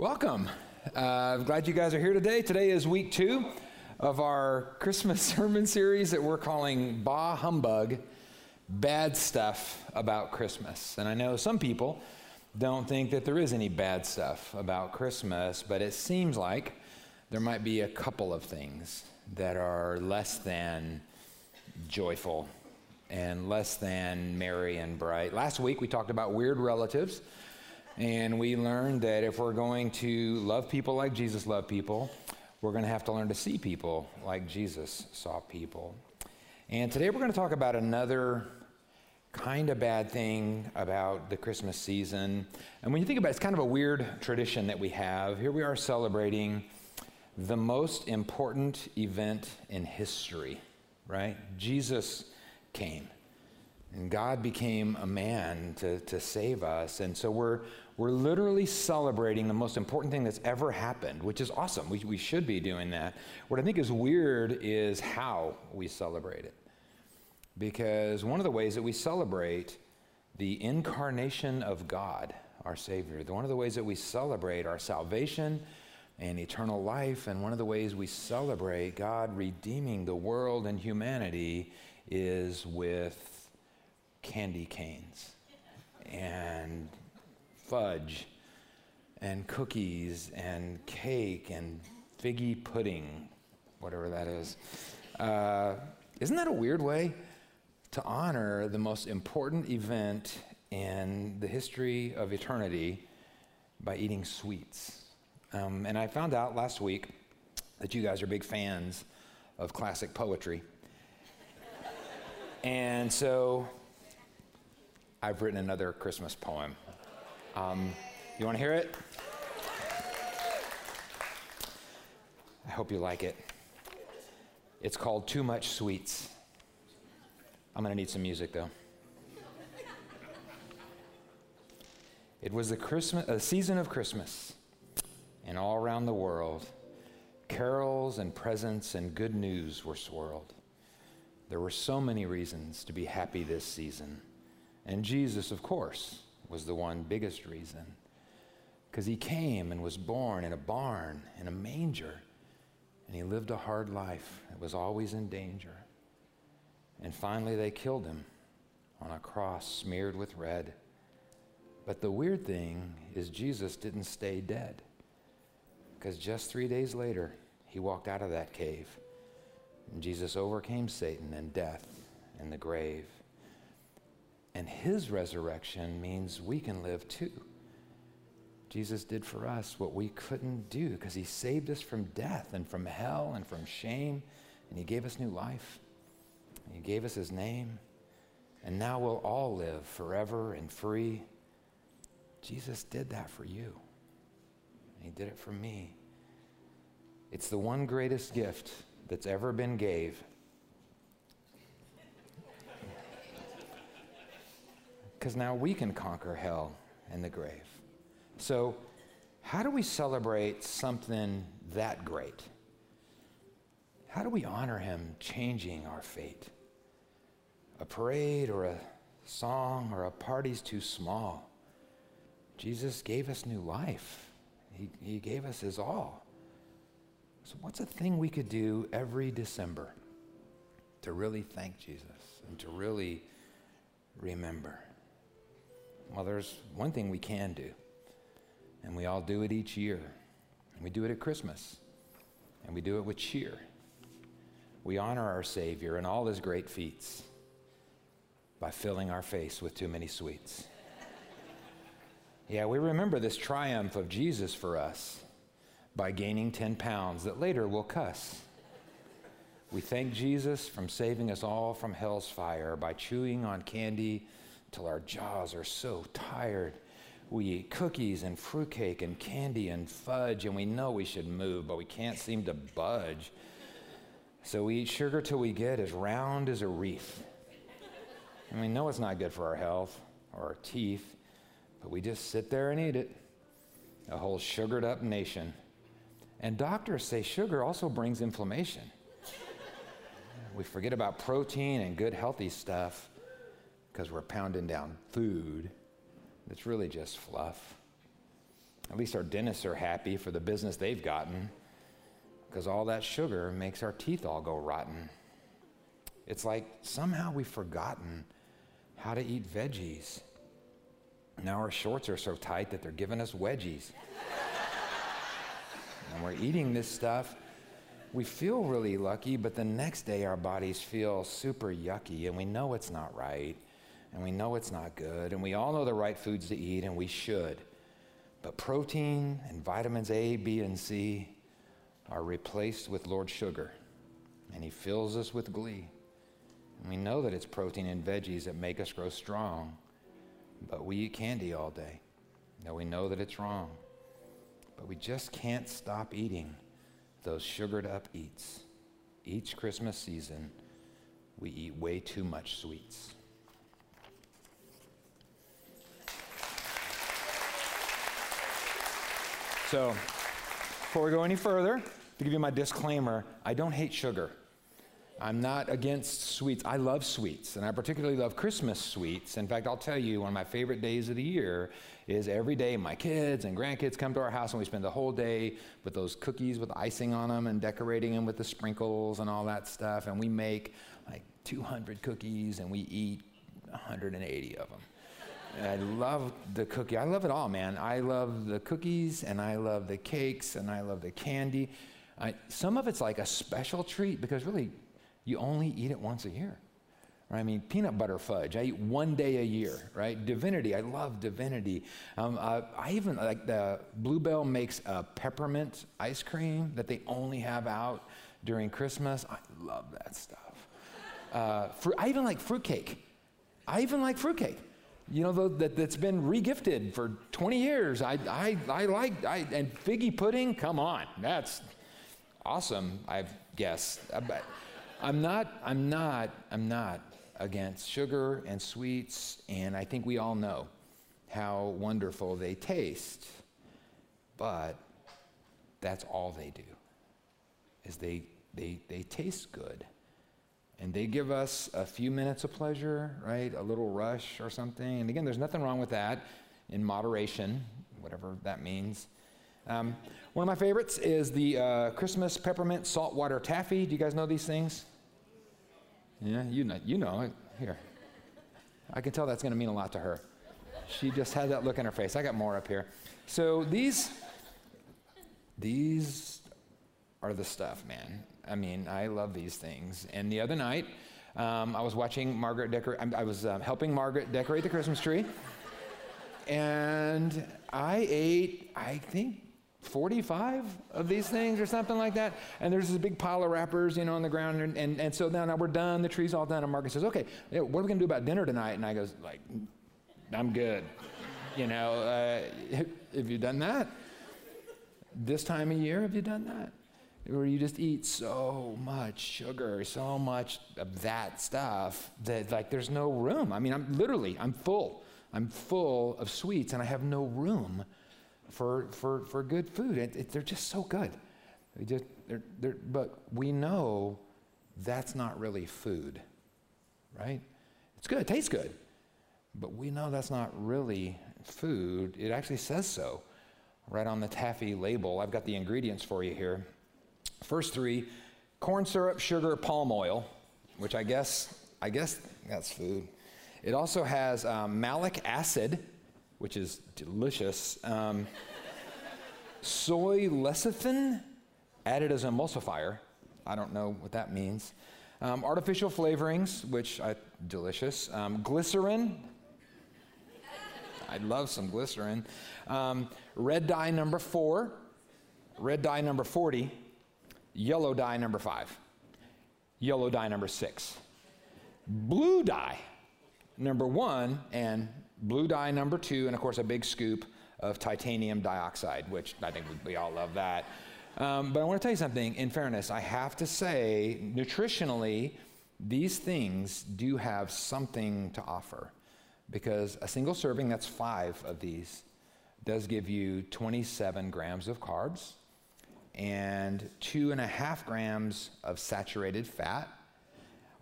Welcome. Uh, I'm glad you guys are here today. Today is week two of our Christmas sermon series that we're calling Bah Humbug Bad Stuff About Christmas. And I know some people don't think that there is any bad stuff about Christmas, but it seems like there might be a couple of things that are less than joyful and less than merry and bright. Last week we talked about weird relatives. And we learned that if we're going to love people like Jesus loved people, we're going to have to learn to see people like Jesus saw people. And today we're going to talk about another kind of bad thing about the Christmas season. And when you think about it, it's kind of a weird tradition that we have. Here we are celebrating the most important event in history, right? Jesus came. And God became a man to, to save us. And so we're, we're literally celebrating the most important thing that's ever happened, which is awesome. We, we should be doing that. What I think is weird is how we celebrate it. Because one of the ways that we celebrate the incarnation of God, our Savior, one of the ways that we celebrate our salvation and eternal life, and one of the ways we celebrate God redeeming the world and humanity is with candy canes and fudge and cookies and cake and figgy pudding, whatever that is. Uh, isn't that a weird way to honor the most important event in the history of eternity by eating sweets? Um, and I found out last week that you guys are big fans of classic poetry. and so I've written another Christmas poem. Um, you want to hear it? I hope you like it. It's called Too Much Sweets. I'm going to need some music though. It was the Christmas, a season of Christmas, and all around the world, carols and presents and good news were swirled. There were so many reasons to be happy this season. And Jesus, of course, was the one biggest reason. Because he came and was born in a barn, in a manger, and he lived a hard life. It was always in danger. And finally, they killed him on a cross smeared with red. But the weird thing is, Jesus didn't stay dead. Because just three days later, he walked out of that cave. And Jesus overcame Satan and death and the grave. And his resurrection means we can live too. Jesus did for us what we couldn't do because he saved us from death and from hell and from shame, and he gave us new life. He gave us his name, and now we'll all live forever and free. Jesus did that for you, and he did it for me. It's the one greatest gift that's ever been gave because now we can conquer hell and the grave. So, how do we celebrate something that great? How do we honor him changing our fate? A parade or a song or a party's too small. Jesus gave us new life. He, he gave us his all. So, what's a thing we could do every December to really thank Jesus and to really remember? Well, there's one thing we can do, and we all do it each year. And we do it at Christmas, and we do it with cheer. We honor our Savior and all his great feats by filling our face with too many sweets. yeah, we remember this triumph of Jesus for us by gaining 10 pounds that later we'll cuss. We thank Jesus from saving us all from hell's fire by chewing on candy till our jaws are so tired. We eat cookies and fruitcake and candy and fudge, and we know we should move, but we can't seem to budge. So we eat sugar till we get as round as a wreath. And we know it's not good for our health or our teeth, but we just sit there and eat it. A whole sugared up nation. And doctors say sugar also brings inflammation. we forget about protein and good healthy stuff because we're pounding down food that's really just fluff. At least our dentists are happy for the business they've gotten because all that sugar makes our teeth all go rotten. It's like somehow we've forgotten how to eat veggies. Now our shorts are so tight that they're giving us wedgies. and we're eating this stuff. We feel really lucky, but the next day our bodies feel super yucky, and we know it's not right, and we know it's not good, and we all know the right foods to eat, and we should. But protein and vitamins A, B, and C are replaced with Lord Sugar, and He fills us with glee. And we know that it's protein and veggies that make us grow strong, but we eat candy all day. Now we know that it's wrong, but we just can't stop eating those sugared up eats. Each Christmas season, we eat way too much sweets. So, before we go any further, to give you my disclaimer, I don't hate sugar. I'm not against sweets. I love sweets, and I particularly love Christmas sweets. In fact, I'll tell you, one of my favorite days of the year is every day my kids and grandkids come to our house and we spend the whole day with those cookies with icing on them and decorating them with the sprinkles and all that stuff. And we make like 200 cookies and we eat 180 of them. I love the cookie. I love it all, man. I love the cookies and I love the cakes and I love the candy. I, some of it's like a special treat because really, you only eat it once a year. I mean, peanut butter fudge, I eat one day a year, right? Divinity, I love divinity. Um, uh, I even like the Bluebell makes a peppermint ice cream that they only have out during Christmas. I love that stuff. Uh, fruit, I even like fruitcake. I even like fruitcake. You know, that, that's been regifted for 20 years. I, I, I like, I, and figgy pudding, come on, that's awesome, I guess. Uh, but I'm not, I'm not, I'm not against sugar and sweets, and I think we all know how wonderful they taste. But that's all they do, is they, they, they taste good. And they give us a few minutes of pleasure, right? A little rush or something. And again, there's nothing wrong with that in moderation, whatever that means. Um, one of my favorites is the uh, Christmas peppermint saltwater taffy. Do you guys know these things? Yeah, you know, you know it. Here. I can tell that's going to mean a lot to her. She just had that look in her face. I got more up here. So these, these are the stuff, man. I mean, I love these things. And the other night, um, I was watching Margaret decorate. I was uh, helping Margaret decorate the Christmas tree, and I ate, I think, 45 of these things or something like that. And there's this big pile of wrappers, you know, on the ground. And, and, and so now, now we're done. The tree's all done. And Margaret says, okay, what are we to do about dinner tonight? And I goes, like, I'm good. You know, uh, have you done that? This time of year, have you done that? Where you just eat so much sugar, so much of that stuff that, like, there's no room. I mean, I'm literally, I'm full. I'm full of sweets and I have no room for, for, for good food. It, it, they're just so good. They just, they're, they're, but we know that's not really food, right? It's good, it tastes good. But we know that's not really food. It actually says so right on the taffy label. I've got the ingredients for you here. First three corn syrup, sugar, palm oil, which I guess, I guess that's food. It also has um, malic acid, which is delicious. Um, soy lecithin added as emulsifier. I don't know what that means. Um, artificial flavorings, which are delicious. Um, glycerin. I love some glycerin. Um, red dye number four. Red dye number 40. Yellow dye number five. Yellow dye number six. Blue dye number one and blue dye number two, and of course, a big scoop of titanium dioxide, which I think we, all love that. Um, but I want to tell you something, in fairness, I have to say, nutritionally, these things do have something to offer because a single serving, that's five of these, does give you 27 grams of carbs and two and a half grams of saturated fat.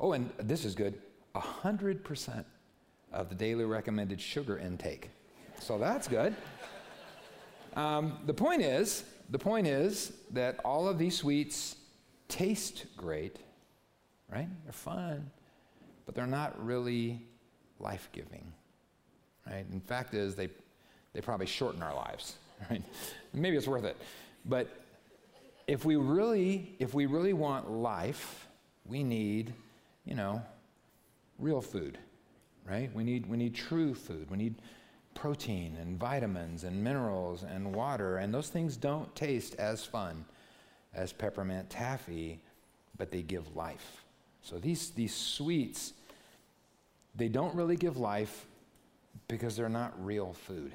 Oh, and this is good 100% of the daily recommended sugar intake. So that's good. Um, the point is, the point is that all of these sweets taste great, right? They're fun, but they're not really life giving, right? In fact, is they they probably shorten our lives, right? Maybe it's worth it, but if we really if we really want life, we need, you know, real food, right? We need we need true food. We need protein and vitamins and minerals and water, and those things don't taste as fun as peppermint taffy, but they give life. So these, these sweets, they don't really give life because they're not real food.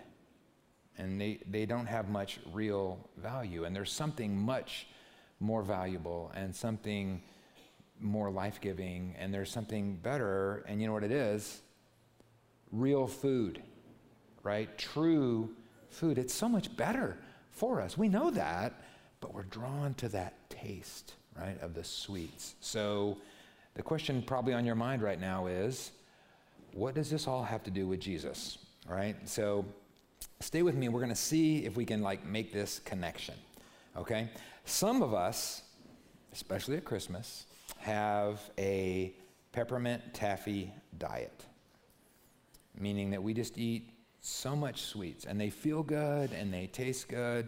And they, they don't have much real value. And there's something much more valuable and something more life giving, and there's something better. And you know what it is? Real food right? True food. It's so much better for us. We know that, but we're drawn to that taste, right, of the sweets. So the question probably on your mind right now is what does this all have to do with Jesus, right? So stay with me. We're going to see if we can like make this connection, okay? Some of us, especially at Christmas, have a peppermint taffy diet, meaning that we just eat so much sweets, and they feel good and they taste good,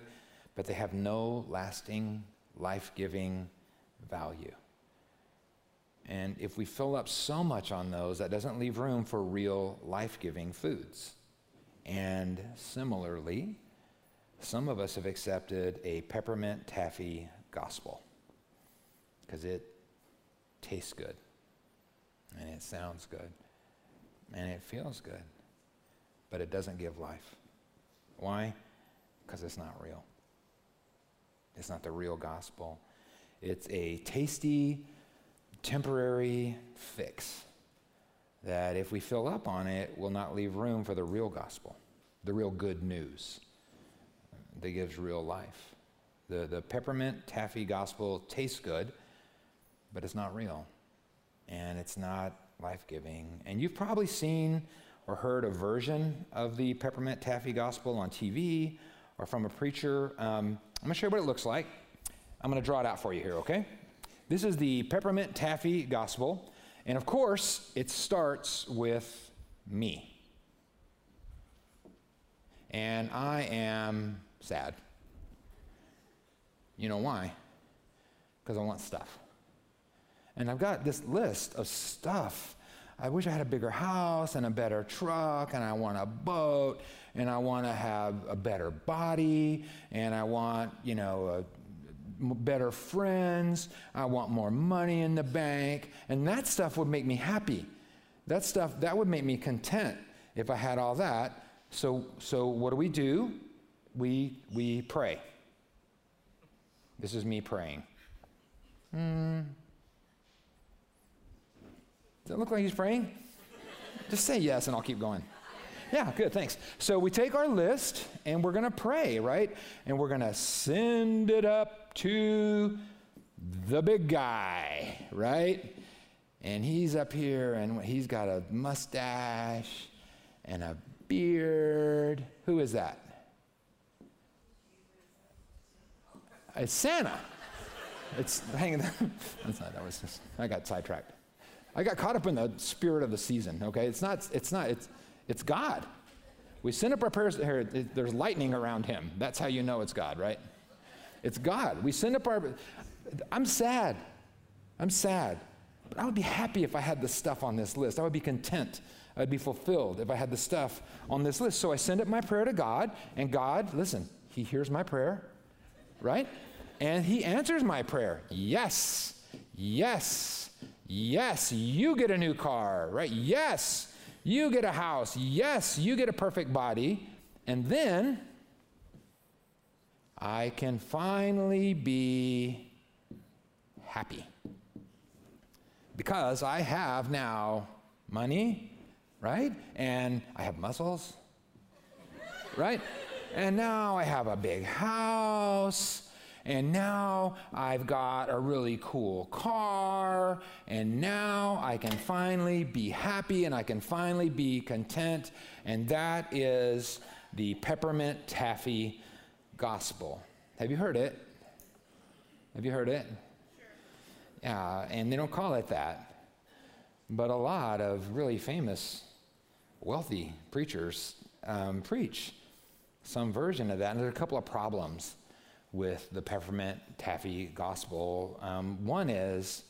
but they have no lasting, life giving value. And if we fill up so much on those, that doesn't leave room for real life giving foods. And similarly, some of us have accepted a peppermint taffy gospel because it tastes good and it sounds good and it feels good but it doesn't give life. Why? Because it's not real. It's not the real gospel. It's a tasty, temporary fix that if we fill up on it, will not leave room for the real gospel, the real good news that gives real life. The, the peppermint taffy gospel tastes good, but it's not real. And it's not life giving. And you've probably seen or heard a version of the peppermint taffy gospel on TV or from a preacher. Um, I'm going to show you what it looks like. I'm going to draw it out for you here, okay? This is the peppermint taffy gospel. And of course, it starts with me. And I am sad. You know why? Because I want stuff. And I've got this list of stuff I wish I had a bigger house and a better truck, and I want a boat, and I want to have a better body, and I want, you know, a, better friends. I want more money in the bank. And that stuff would make me happy. That stuff, that would make me content if I had all that. So, so what do we do? We, we pray. This is me praying. Hmm. Does it look like he's praying? Just say yes and I'll keep going. Yeah, good, thanks. So we take our list and we're going to pray, right? And we're going to send it up to the big guy, right? And he's up here and he's got a mustache and a beard. Who is that? It's Santa. It's hanging. That's not, that was just, I got sidetracked. I got caught up in the spirit of the season, okay? It's not, it's not, it's, it's God. We send up our prayers, here, there's lightning around him. That's how you know it's God, right? It's God. We send up our, I'm sad. I'm sad. But I would be happy if I had the stuff on this list. I would be content. I'd be fulfilled if I had the stuff on this list. So I send up my prayer to God, and God, listen, He hears my prayer, right? And He answers my prayer. Yes, yes. Yes, you get a new car, right? Yes, you get a house. Yes, you get a perfect body. And then I can finally be happy. Because I have now money, right? And I have muscles, right? And now I have a big house and now I've got a really cool car, and now I can finally be happy and I can finally be content. And that is the peppermint taffy gospel. Have you heard it? Have you heard it? Sure. Yeah, and they don't call it that. But a lot of really famous, wealthy preachers um, preach some version of that. And there are a couple of problems with the peppermint taffy gospel. Um, one is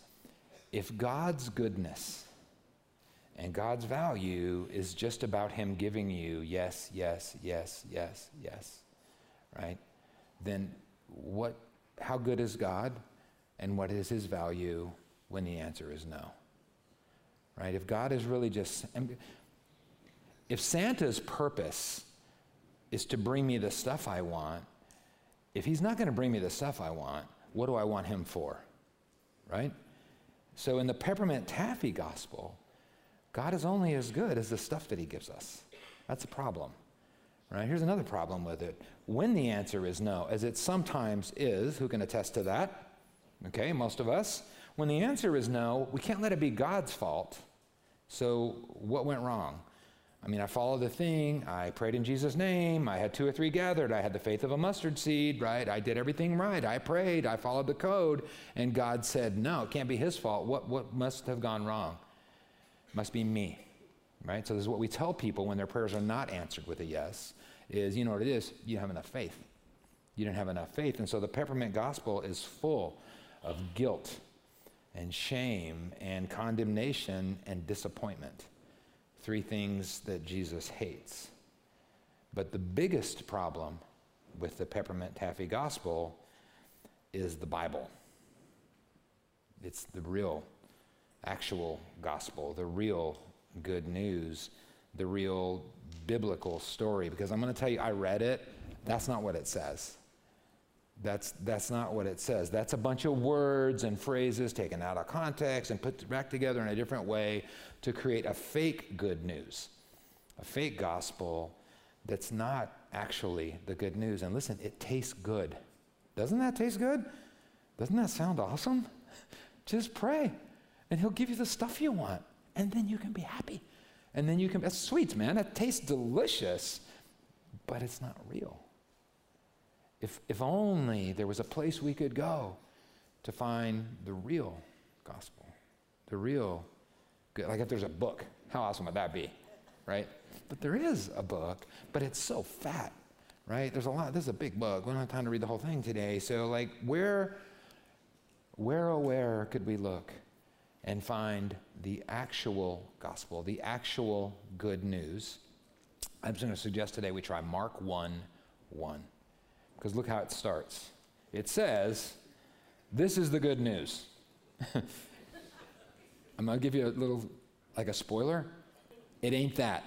if God's goodness and God's value is just about Him giving you yes, yes, yes, yes, yes, right? Then what, how good is God and what is His value when the answer is no? Right? If God is really just, if Santa's purpose is to bring me the stuff I want, if He's not going to bring me the stuff I want, what do I want Him for? Right? So in the peppermint taffy gospel, God is only as good as the stuff that He gives us. That's a problem. Right? Here's another problem with it. When the answer is no, as it sometimes is, who can attest to that? Okay, most of us. When the answer is no, we can't let it be God's fault. So, what went wrong? I mean, I followed the thing. I prayed in Jesus' name. I had two or three gathered. I had the faith of a mustard seed, right? I did everything right. I prayed. I followed the code. And God said, no, it can't be his fault. What, what must have gone wrong? must be me, right? So this is what we tell people when their prayers are not answered with a yes, is, you know what it is? You don't have enough faith. You didn't have enough faith. And so the peppermint gospel is full of guilt and shame and condemnation and disappointment. Three things that Jesus hates. But the biggest problem with the peppermint taffy gospel is the Bible. It's the real actual gospel, the real good news, the real biblical story. Because I'm going to tell you, I read it. That's not what it says. That's, that's not what it says. That's a bunch of words and phrases taken out of context and put back together in a different way to create a fake good news, a fake gospel that's not actually the good news. And listen, it tastes good. Doesn't that taste good? Doesn't that sound awesome? Just pray and he'll give you the stuff you want, and then you can be happy. And then you can, that's sweet, man. That tastes delicious, but it's not real. If, if only there was a place we could go to find the real gospel, the real good. Like if there's a book, how awesome would that be, right? But there is a book, but it's so fat, right? There's a lot, this is a big book. We don't have time to read the whole thing today. So, like, where, where, oh, where could we look? and find the actual gospel, the actual good news. I'm just going to suggest today we try Mark 1 1. Because look how it starts. It says, This is the good news. I'm going to give you a little, like a spoiler. It ain't that,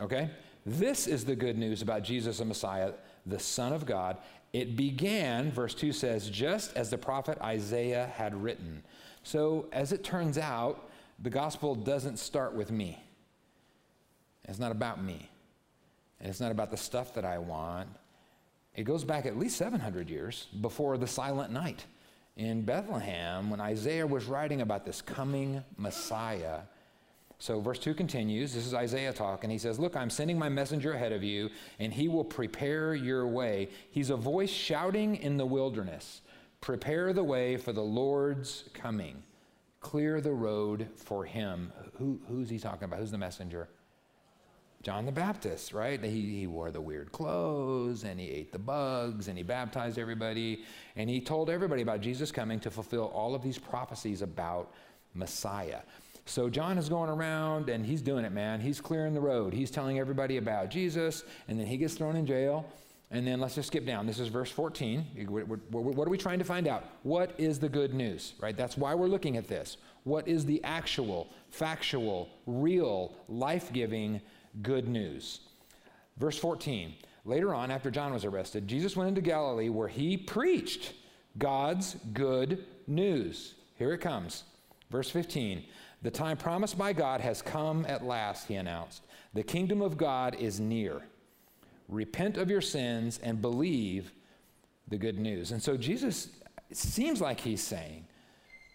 okay? This is the good news about Jesus the Messiah, the Son of God. It began, verse 2 says, just as the prophet Isaiah had written. So, as it turns out, the gospel doesn't start with me. It's not about me. And it's not about the stuff that I want. It goes back at least 700 years before the silent night in Bethlehem when Isaiah was writing about this coming Messiah. So, verse 2 continues. This is Isaiah talking. He says, Look, I'm sending my messenger ahead of you, and he will prepare your way. He's a voice shouting in the wilderness. Prepare the way for the Lord's coming. Clear the road for him. Who, who's he talking about? Who's the messenger? John the Baptist, right? He, he wore the weird clothes and he ate the bugs and he baptized everybody and he told everybody about Jesus coming to fulfill all of these prophecies about Messiah. So John is going around and he's doing it, man. He's clearing the road. He's telling everybody about Jesus and then he gets thrown in jail and then let's just skip down. This is verse 14. What are we trying to find out? What is the good news, right? That's why we're looking at this. What is the actual, factual, real, life giving good news? Verse 14. Later on, after John was arrested, Jesus went into Galilee where he preached God's good news. Here it comes. Verse 15. The time promised by God has come at last, he announced. The kingdom of God is near repent of your sins and believe the good news. And so Jesus seems like he's saying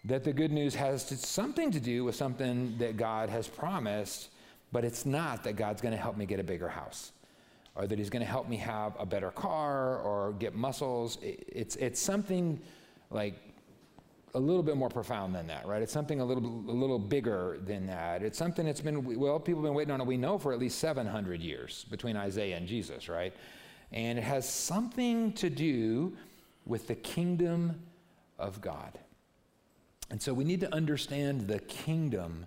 that the good news has something to do with something that God has promised, but it's not that God's going to help me get a bigger house or that he's going to help me have a better car or get muscles. It's, it's something like a little bit more profound than that, right? It's something a little, a little bigger than that. It's something that's been, well, people have been waiting on it, we know, for at least 700 years between Isaiah and Jesus, right? And it has something to do with the kingdom of God. And so we need to understand the kingdom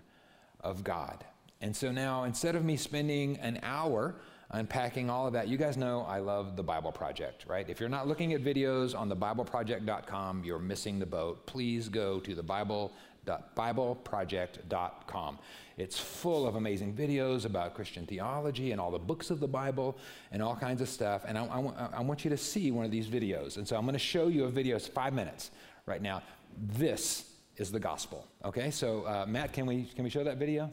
of God. And so now, instead of me spending an hour unpacking all of that, you guys know I love the Bible Project, right? If you're not looking at videos on thebibleproject.com, you're missing the boat. Please go to the Bible bibleproject.com. It's full of amazing videos about Christian theology and all the books of the Bible and all kinds of stuff. And I, I, I want you to see one of these videos. And so I'm going to show you a video. It's five minutes right now. This is the gospel. Okay, so uh, Matt, can we can we show that video?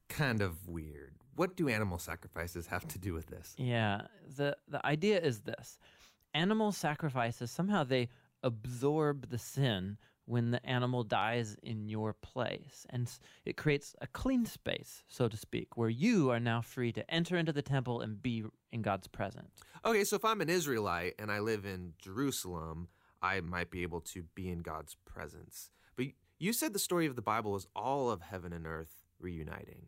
kind of weird. What do animal sacrifices have to do with this? Yeah, the the idea is this animal sacrifices somehow they absorb the sin when the animal dies in your place. And it creates a clean space, so to speak, where you are now free to enter into the temple and be in God's presence. Okay, so if I'm an Israelite and I live in Jerusalem, I might be able to be in God's presence. But you said the story of the Bible is all of heaven and earth reuniting.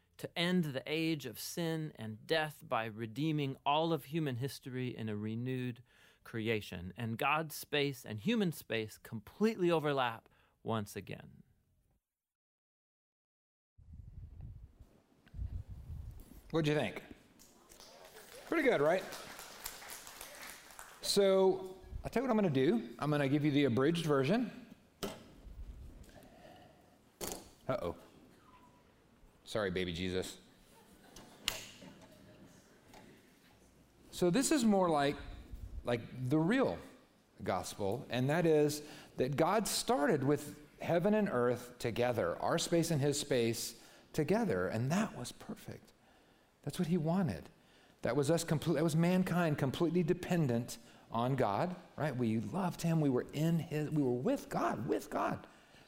to end the age of sin and death by redeeming all of human history in a renewed creation. And God's space and human space completely overlap once again. What'd you think? Pretty good, right? So, I'll tell you what I'm going to do. I'm going to give you the abridged version. Uh oh. Sorry, baby Jesus. So, this is more like, like the real gospel, and that is that God started with heaven and earth together, our space and his space together, and that was perfect. That's what he wanted. That was us complete, that was mankind completely dependent on God, right? We loved him. We were in his, we were with God, with God.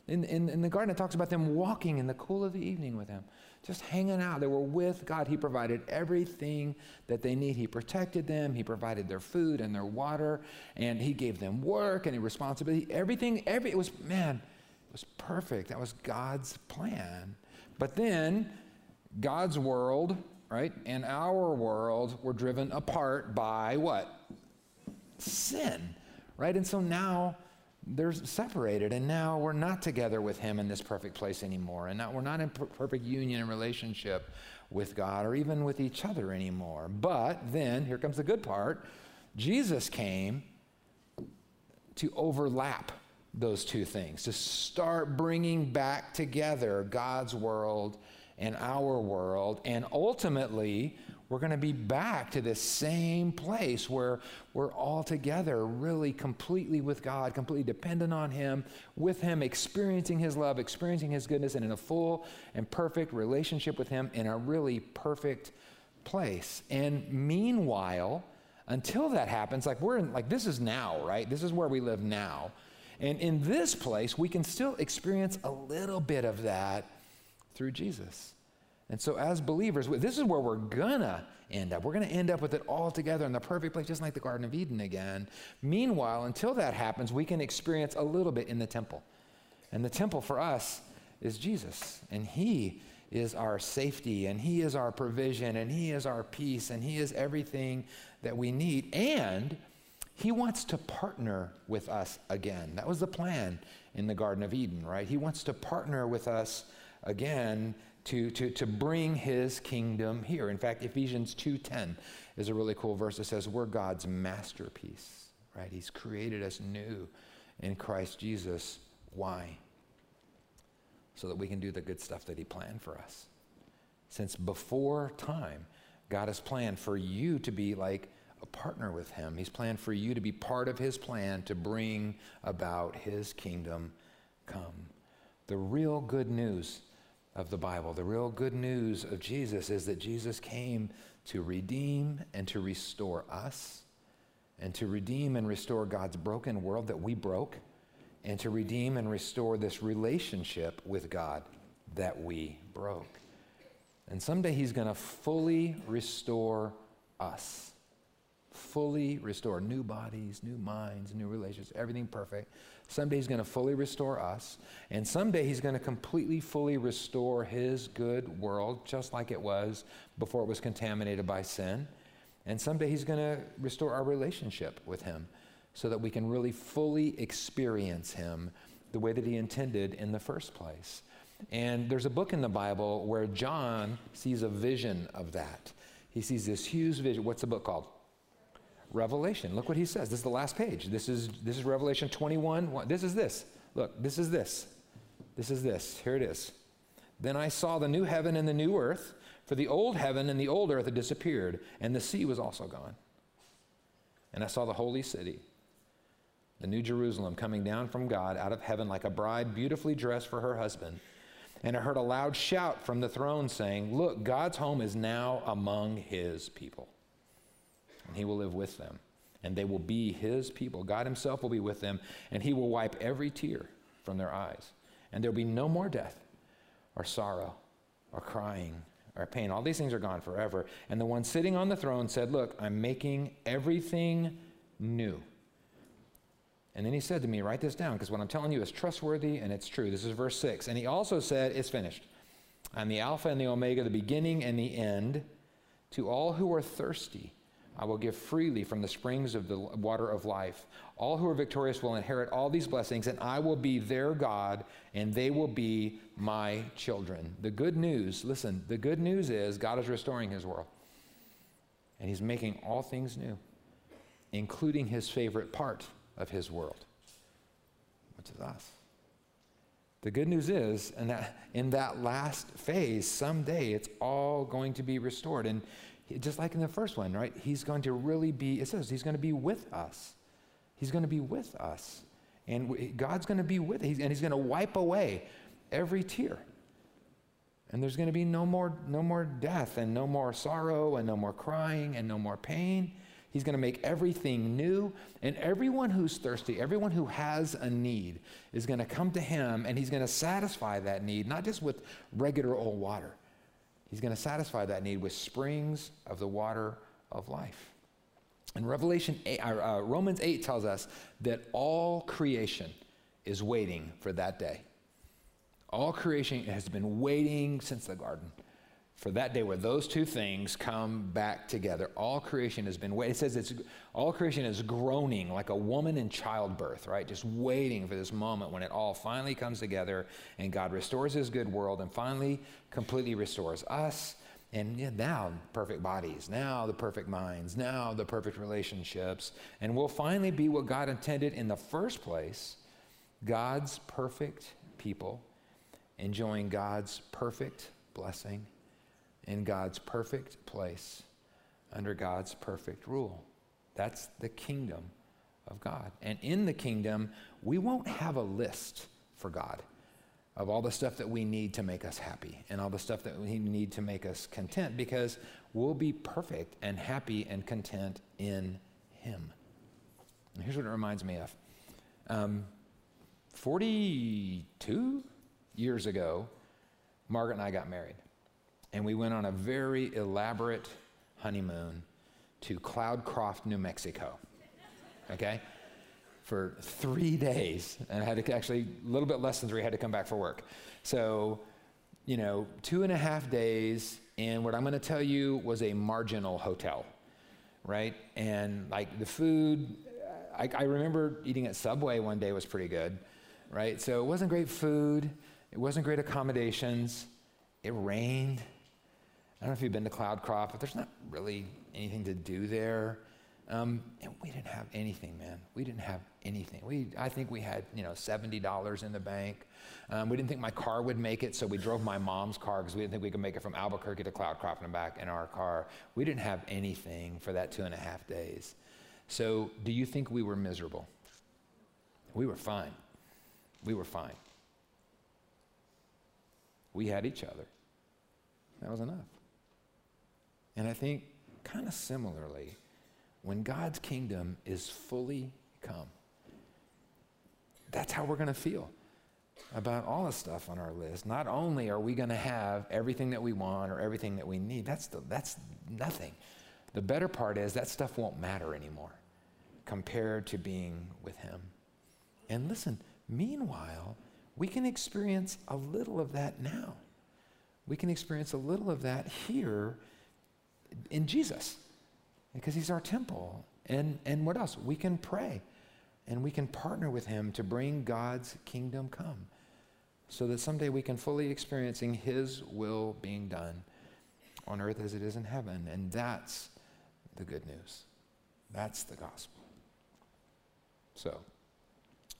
In, in, in the garden, it talks about them walking in the cool of the evening with him, just hanging out. They were with God. He provided everything that they need. He protected them. He provided their food and their water, and he gave them work and responsibility. Everything, every, it was, man, it was perfect. That was God's plan. But then God's world right, and our world were driven apart by what? Sin, right? And so now they're separated, and now we're not together with Him in this perfect place anymore. And now we're not in per- perfect union and relationship with God or even with each other anymore. But then, here comes the good part Jesus came to overlap those two things, to start bringing back together God's world and our world. And ultimately, we're going to be back to this same place where we're all together, really completely with God, completely dependent on Him, with Him, experiencing His love, experiencing His goodness, and in a full and perfect relationship with Him in a really perfect place. And meanwhile, until that happens, like we're in, like this is now, right? This is where we live now. And in this place, we can still experience a little bit of that through Jesus. And so, as believers, this is where we're gonna end up. We're gonna end up with it all together in the perfect place, just like the Garden of Eden again. Meanwhile, until that happens, we can experience a little bit in the temple. And the temple for us is Jesus. And He is our safety, and He is our provision, and He is our peace, and He is everything that we need. And He wants to partner with us again. That was the plan in the Garden of Eden, right? He wants to partner with us again to, to, to bring his kingdom here. In fact, Ephesians 2.10 is a really cool verse that says we're God's masterpiece, right? He's created us new in Christ Jesus. Why? So that we can do the good stuff that he planned for us. Since before time, God has planned for you to be like a partner with him. He's planned for you to be part of his plan to bring about his kingdom come. The real good news of the Bible. The real good news of Jesus is that Jesus came to redeem and to restore us and to redeem and restore God's broken world that we broke, and to redeem and restore this relationship with God that we broke. And someday He's going to fully restore us. Fully restore new bodies, new minds, new relationships, everything perfect. Someday He's going to fully restore us. And someday He's going to completely, fully restore His good world, just like it was before it was contaminated by sin. And someday He's going to restore our relationship with Him so that we can really fully experience Him the way that He intended in the first place. And there's a book in the Bible where John sees a vision of that. He sees this huge vision. What's the book called? Revelation. Look what he says. This is the last page. This is, this is Revelation 21. This is this. Look, this is this. This is this. Here it is. Then I saw the new heaven and the new earth, for the old heaven and the old earth had disappeared, and the sea was also gone. And I saw the holy city, the new Jerusalem, coming down from God out of heaven like a bride beautifully dressed for her husband. And I heard a loud shout from the throne saying, Look, God's home is now among his people, and he will live with them, and they will be his people. God himself will be with them, and he will wipe every tear from their eyes. And there will be no more death, or sorrow, or crying, or pain. All these things are gone forever. And the one sitting on the throne said, Look, I'm making everything new. And then he said to me, Write this down, because what I'm telling you is trustworthy and it's true. This is verse 6. And he also said, It's finished. I'm the Alpha and the Omega, the beginning and the end. To all who are thirsty, I will give freely from the springs of the water of life. All who are victorious will inherit all these blessings, and I will be their God, and they will be my children. The good news, listen, the good news is God is restoring his world, and he's making all things new, including his favorite part of his world, which is us. The good news is, and that in that last phase, someday it's all going to be restored. And just like in the first one, right? He's going to really be, it says, he's going to be with us. He's going to be with us. And God's going to be with us, and he's going to wipe away every tear. And there's going to be no more, no more death, and no more sorrow, and no more crying, and no more pain. He's going to make everything new. And everyone who's thirsty, everyone who has a need, is going to come to him and he's going to satisfy that need, not just with regular old water. He's going to satisfy that need with springs of the water of life. And Revelation 8, uh, uh, Romans 8 tells us that all creation is waiting for that day. All creation has been waiting since the garden for that day where those two things come back together. All creation has been waiting. It says it's all creation is groaning like a woman in childbirth, right? Just waiting for this moment when it all finally comes together and God restores his good world and finally completely restores us. And now, perfect bodies, now the perfect minds, now the perfect relationships. And we'll finally be what God intended in the first place God's perfect people, enjoying God's perfect blessing in God's perfect place under God's perfect rule. That's the kingdom of God. And in the kingdom, we won't have a list for God of all the stuff that we need to make us happy and all the stuff that we need to make us content because we'll be perfect and happy and content in Him. And here's what it reminds me of um, 42 years ago, Margaret and I got married and we went on a very elaborate honeymoon to Cloudcroft, New Mexico. Okay? For three days. And I had to actually, a little bit less than three, I had to come back for work. So, you know, two and a half days in what I'm going to tell you was a marginal hotel, right? And like the food, I, I remember eating at Subway one day was pretty good, right? So it wasn't great food, it wasn't great accommodations, it rained I don't know if you've been to Cloudcroft, but there's not really anything to do there. Um, and we didn't have anything, man. We didn't have anything. We, I think we had, you know, $70 in the bank. Um, we didn't think my car would make it, so we drove my mom's car because we didn't think we could make it from Albuquerque to Cloudcroft and back in our car. We didn't have anything for that two and a half days. So, do you think we were miserable? We were fine. We were fine. We had each other. That was enough. And I think, kind of similarly, when God's kingdom is fully come, that's how we're going to feel about all the stuff on our list. Not only are we going to have everything that we want or everything that we need, that's, the, that's nothing. The better part is that stuff won't matter anymore compared to being with Him. And listen, meanwhile, we can experience a little of that now. We can experience a little of that here in Jesus because He's our temple. And, and what else? We can pray and we can partner with Him to bring God's kingdom come so that someday we can fully experiencing His will being done on earth as it is in heaven. And that's the good news. That's the gospel. So,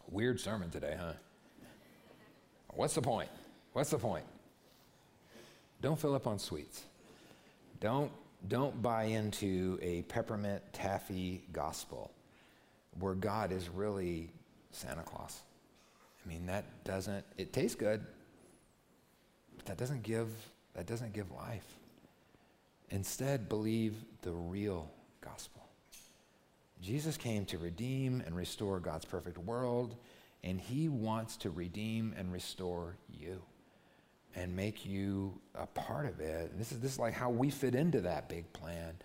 weird sermon today, huh? What's the point? What's the point? Don't fill up on sweets. Don't, don't buy into a peppermint taffy gospel where God is really Santa Claus. I mean, that doesn't, it tastes good, but that doesn't give, that doesn't give life. Instead, believe the real gospel. Jesus came to redeem and restore God's perfect world, and he wants to redeem and restore you and make you a part of it. This is, this is like how we fit into that big plan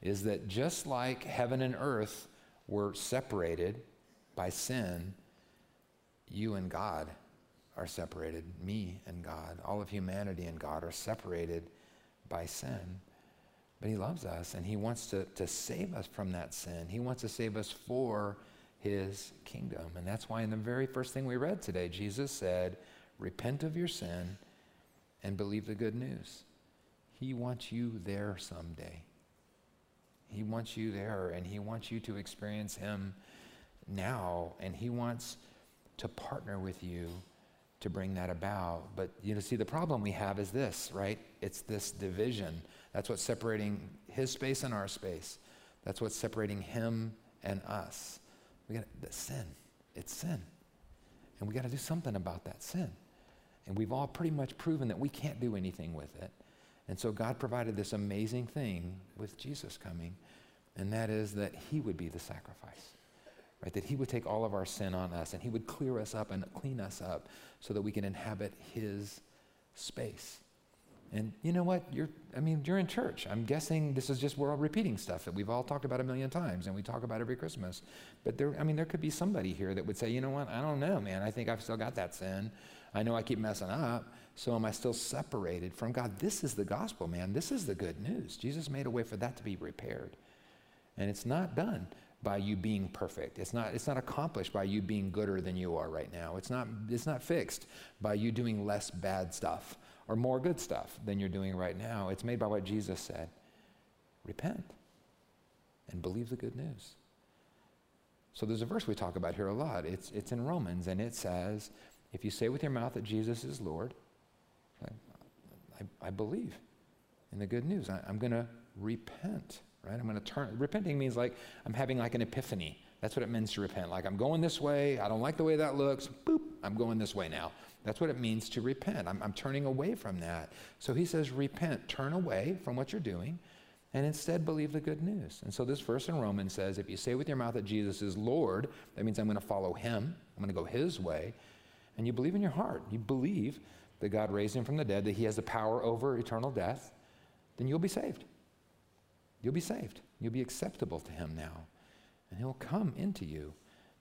is that just like heaven and earth were separated by sin, you and God are separated. Me and God, all of humanity and God are separated by sin. But He loves us and He wants to, to save us from that sin. He wants to save us for His kingdom. And that's why, in the very first thing we read today, Jesus said, Repent of your sin and believe the good news. He wants you there someday. He wants you there and He wants you to experience Him now. And He wants to partner with you to bring that about. But you know, see, the problem we have is this, right? It's this division. That's what's separating his space and our space. That's what's separating him and us. We got the sin. It's sin. And we got to do something about that sin. And we've all pretty much proven that we can't do anything with it. And so God provided this amazing thing with Jesus coming, and that is that he would be the sacrifice right? That he would take all of our sin on us and he would clear us up and clean us up so that we can inhabit his space. And you know what? You're, I mean, you're in church. I'm guessing this is just, we're all repeating stuff that we've all talked about a million times and we talk about every Christmas. But there, I mean, there could be somebody here that would say, you know what? I don't know, man. I think I've still got that sin. I know I keep messing up. So am I still separated from God? This is the gospel, man. This is the good news. Jesus made a way for that to be repaired. And it's not done by you being perfect. It's not, it's not accomplished by you being gooder than you are right now. It's not, it's not fixed by you doing less bad stuff or more good stuff than you're doing right now. It's made by what Jesus said repent and believe the good news. So there's a verse we talk about here a lot. It's, it's in Romans, and it says, if you say with your mouth that Jesus is Lord, I, I, I believe in the good news. I, I'm going to repent right? I'm going to turn. Repenting means like I'm having like an epiphany. That's what it means to repent. Like I'm going this way. I don't like the way that looks. Boop. I'm going this way now. That's what it means to repent. I'm, I'm turning away from that. So he says, repent, turn away from what you're doing, and instead believe the good news. And so this verse in Romans says, if you say with your mouth that Jesus is Lord, that means I'm going to follow him. I'm going to go his way. And you believe in your heart. You believe that God raised him from the dead, that he has the power over eternal death, then you'll be saved. You'll be saved. You'll be acceptable to Him now. And He'll come into you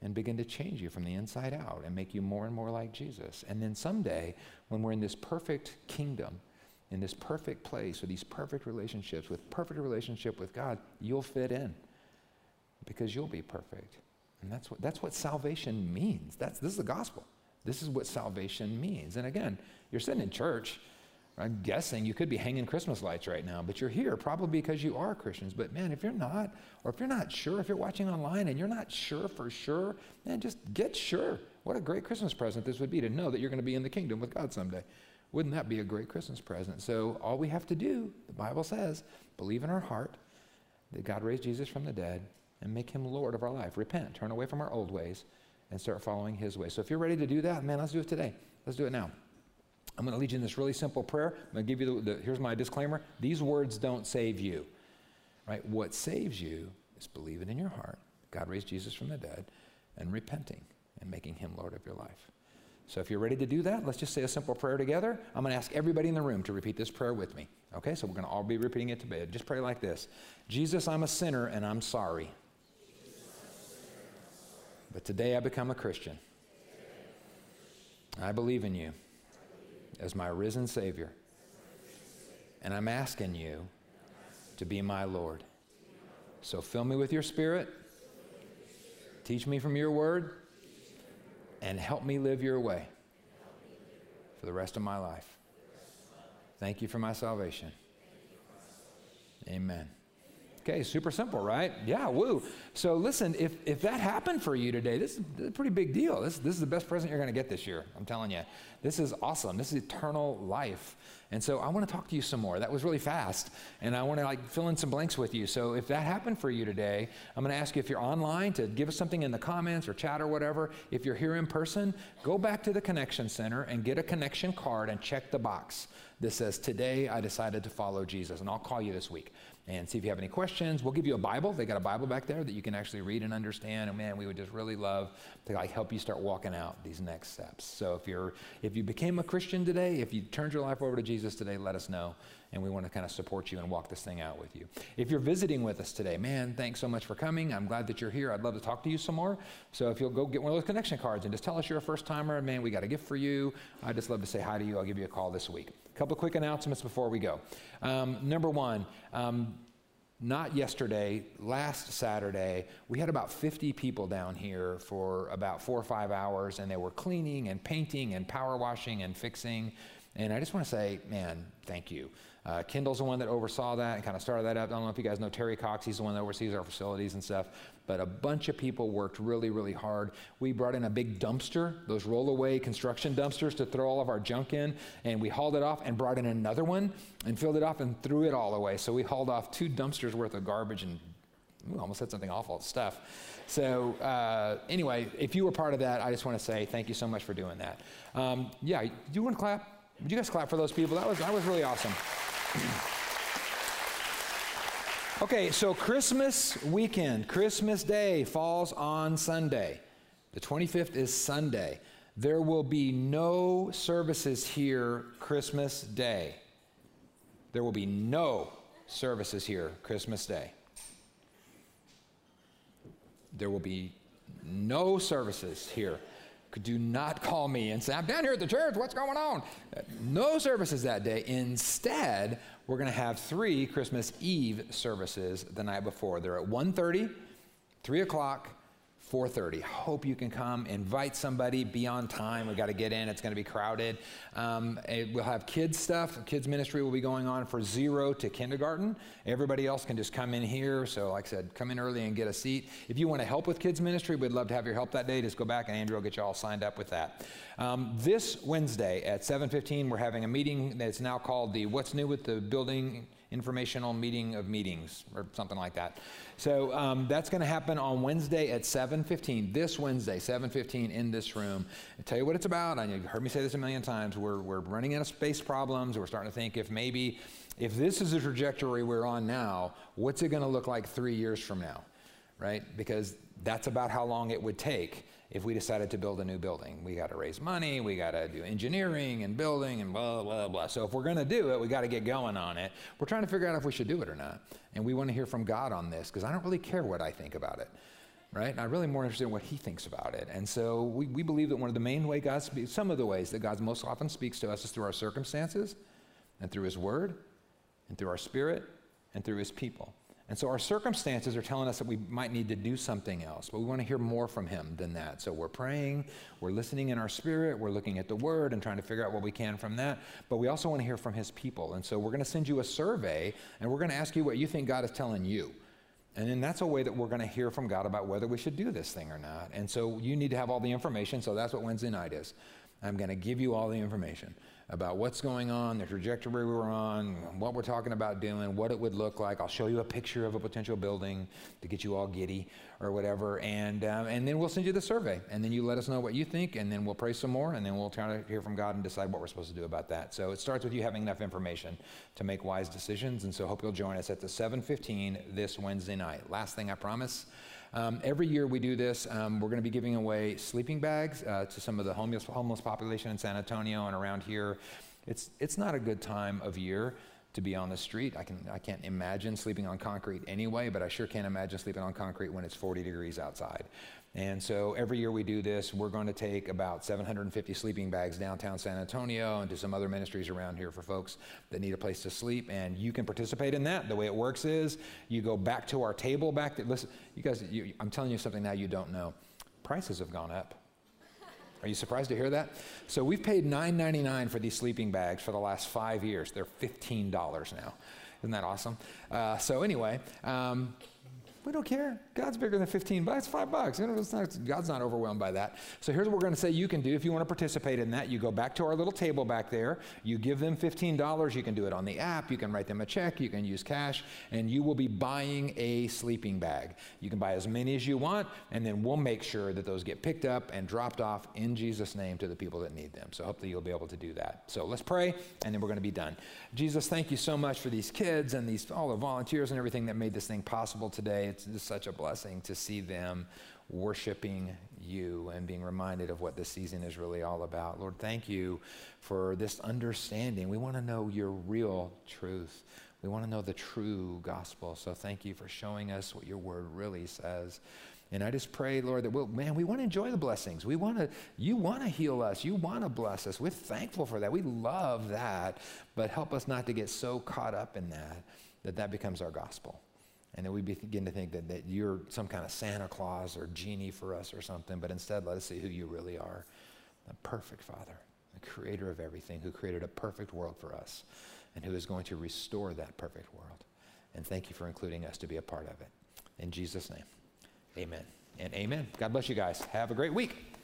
and begin to change you from the inside out and make you more and more like Jesus. And then someday, when we're in this perfect kingdom, in this perfect place with these perfect relationships, with perfect relationship with God, you'll fit in because you'll be perfect. And that's what, that's what salvation means. That's, this is the gospel. This is what salvation means. And again, you're sitting in church I'm guessing you could be hanging Christmas lights right now, but you're here probably because you are Christians. But man, if you're not, or if you're not sure, if you're watching online and you're not sure for sure, man, just get sure. What a great Christmas present this would be to know that you're going to be in the kingdom with God someday. Wouldn't that be a great Christmas present? So all we have to do, the Bible says, believe in our heart that God raised Jesus from the dead and make him Lord of our life. Repent, turn away from our old ways, and start following his way. So if you're ready to do that, man, let's do it today. Let's do it now. I'm going to lead you in this really simple prayer. I'm going to give you the, the, here's my disclaimer. These words don't save you, right? What saves you is believing in your heart God raised Jesus from the dead and repenting and making him Lord of your life. So if you're ready to do that, let's just say a simple prayer together. I'm going to ask everybody in the room to repeat this prayer with me. Okay, so we're going to all be repeating it to bed. Just pray like this Jesus, I'm a sinner and I'm sorry. But today I become a Christian. I believe in you as my risen Savior. And I'm asking you to be my Lord. So fill me with your Spirit, teach me from your word, and help me live your way for the rest of my life. Thank you for my salvation. Amen. Okay, super simple, right? Yeah, woo. So listen, if, if that happened for you today, this is a pretty big deal. This, this is the best present you're going to get this year. I'm telling you. This is awesome. This is eternal life. And so I want to talk to you some more. That was really fast. And I want to like fill in some blanks with you. So if that happened for you today, I'm going to ask you if you're online to give us something in the comments or chat or whatever. If you're here in person, go back to the connection center and get a connection card and check the box that says, Today I decided to follow Jesus. And I'll call you this week and see if you have any questions. We'll give you a Bible. They got a Bible back there that you can actually read and understand. And man, we would just really love to like help you start walking out these next steps. So if you're if you became a Christian today, if you turned your life over to Jesus today, let us know. And we want to kind of support you and walk this thing out with you. If you're visiting with us today, man, thanks so much for coming. I'm glad that you're here. I'd love to talk to you some more. So if you'll go get one of those connection cards and just tell us you're a first timer, man, we got a gift for you. I'd just love to say hi to you. I'll give you a call this week. Couple of quick announcements before we go. Um, number one, um, not yesterday, last Saturday, we had about 50 people down here for about four or five hours, and they were cleaning and painting and power washing and fixing. And I just want to say, man, thank you. Uh, Kendall's the one that oversaw that and kind of started that up. I don't know if you guys know Terry Cox. He's the one that oversees our facilities and stuff. But a bunch of people worked really, really hard. We brought in a big dumpster, those rollaway construction dumpsters to throw all of our junk in, and we hauled it off and brought in another one and filled it off and threw it all away. So we hauled off two dumpsters worth of garbage and ooh, almost said something awful stuff. So uh, anyway, if you were part of that, I just want to say thank you so much for doing that. Um, yeah, do you want to clap? Would you guys clap for those people? That was that was really awesome. Okay, so Christmas weekend, Christmas Day falls on Sunday. The 25th is Sunday. There will be no services here Christmas Day. There will be no services here Christmas Day. There will be no services here. Do not call me and say, I'm down here at the church, what's going on? No services that day. Instead, we're going to have three Christmas Eve services the night before. They're at 1.30, 3 o'clock, 4.30 hope you can come. Invite somebody. Be on time. We got to get in. It's going to be crowded. Um, we'll have kids stuff. Kids ministry will be going on for zero to kindergarten. Everybody else can just come in here. So like i said come in early and get a seat. If you want to help with kids ministry we'd love to have your help that day. Just go back and andrew will get you all signed up with that. Um, this wednesday at 7.15 we're having a meeting that's now called the what's new with the building informational meeting of meetings or something like that. So um, that's going to happen on Wednesday at 7:15. This Wednesday, 7:15 in this room. I'll tell you what it's about. I know you've heard me say this a million times. We're we're running out of space problems. We're starting to think if maybe if this is the trajectory we're on now, what's it going to look like three years from now, right? Because that's about how long it would take if we decided to build a new building. We got to raise money, we got to do engineering and building and blah, blah, blah. So if we're going to do it, we got to get going on it. We're trying to figure out if we should do it or not. And we want to hear from God on this because I don't really care what I think about it. Right? And I'm really more interested in what he thinks about it. And so we, we believe that one of the main ways God speaks, some of the ways that God most often speaks to us is through our circumstances and through his word and through our spirit and through his people. And so our circumstances are telling us that we might need to do something else, but we want to hear more from Him than that. So we're praying, we're listening in our spirit, we're looking at the Word and trying to figure out what we can from that. But we also want to hear from His people. And so we're going to send you a survey and we're going to ask you what you think God is telling you. And then that's a way that we're going to hear from God about whether we should do this thing or not. And so you need to have all the information. So that's what Wednesday night is. I'm going to give you all the information about what's going on, the trajectory we're on, what we're talking about doing, what it would look like. I'll show you a picture of a potential building to get you all giddy or whatever, and um, and then we'll send you the survey, and then you let us know what you think, and then we'll pray some more, and then we'll try to hear from God and decide what we're supposed to do about that. So it starts with you having enough information to make wise decisions, and so hope you'll join us at the 7:15 this Wednesday night. Last thing I promise. Um, every year we do this. Um, we're going to be giving away sleeping bags uh, to some of the homeless, homeless population in San Antonio and around here. It's, it's not a good time of year to be on the street. I, can, I can't imagine sleeping on concrete anyway, but I sure can't imagine sleeping on concrete when it's 40 degrees outside. And so every year we do this, we're going to take about 750 sleeping bags downtown San Antonio and to some other ministries around here for folks that need a place to sleep. And you can participate in that. The way it works is you go back to our table back there. Listen, you guys, you, I'm telling you something now you don't know. Prices have gone up. Are you surprised to hear that? So we've paid $9.99 for these sleeping bags for the last five years. They're $15 now. Isn't that awesome? Uh, so anyway, um, we don't care. God's bigger than 15 bucks, five bucks. Not, God's not overwhelmed by that. So here's what we're going to say you can do if you want to participate in that. You go back to our little table back there. You give them $15. You can do it on the app. You can write them a check. You can use cash. And you will be buying a sleeping bag. You can buy as many as you want. And then we'll make sure that those get picked up and dropped off in Jesus' name to the people that need them. So hopefully you'll be able to do that. So let's pray, and then we're going to be done. Jesus, thank you so much for these kids and these all the volunteers and everything that made this thing possible today. It's just such a blessing to see them worshiping you and being reminded of what this season is really all about. Lord, thank you for this understanding. We want to know your real truth. We want to know the true gospel. So thank you for showing us what your word really says. And I just pray, Lord, that we'll, man, we want to enjoy the blessings. We want to, you want to heal us. You want to bless us. We're thankful for that. We love that. But help us not to get so caught up in that that that becomes our gospel and then we begin to think that, that you're some kind of Santa Claus or genie for us or something, but instead let us see who you really are the perfect Father, the creator of everything, who created a perfect world for us, and who is going to restore that perfect world. And thank you for including us to be a part of it. In Jesus' name, amen and amen. God bless you guys. Have a great week.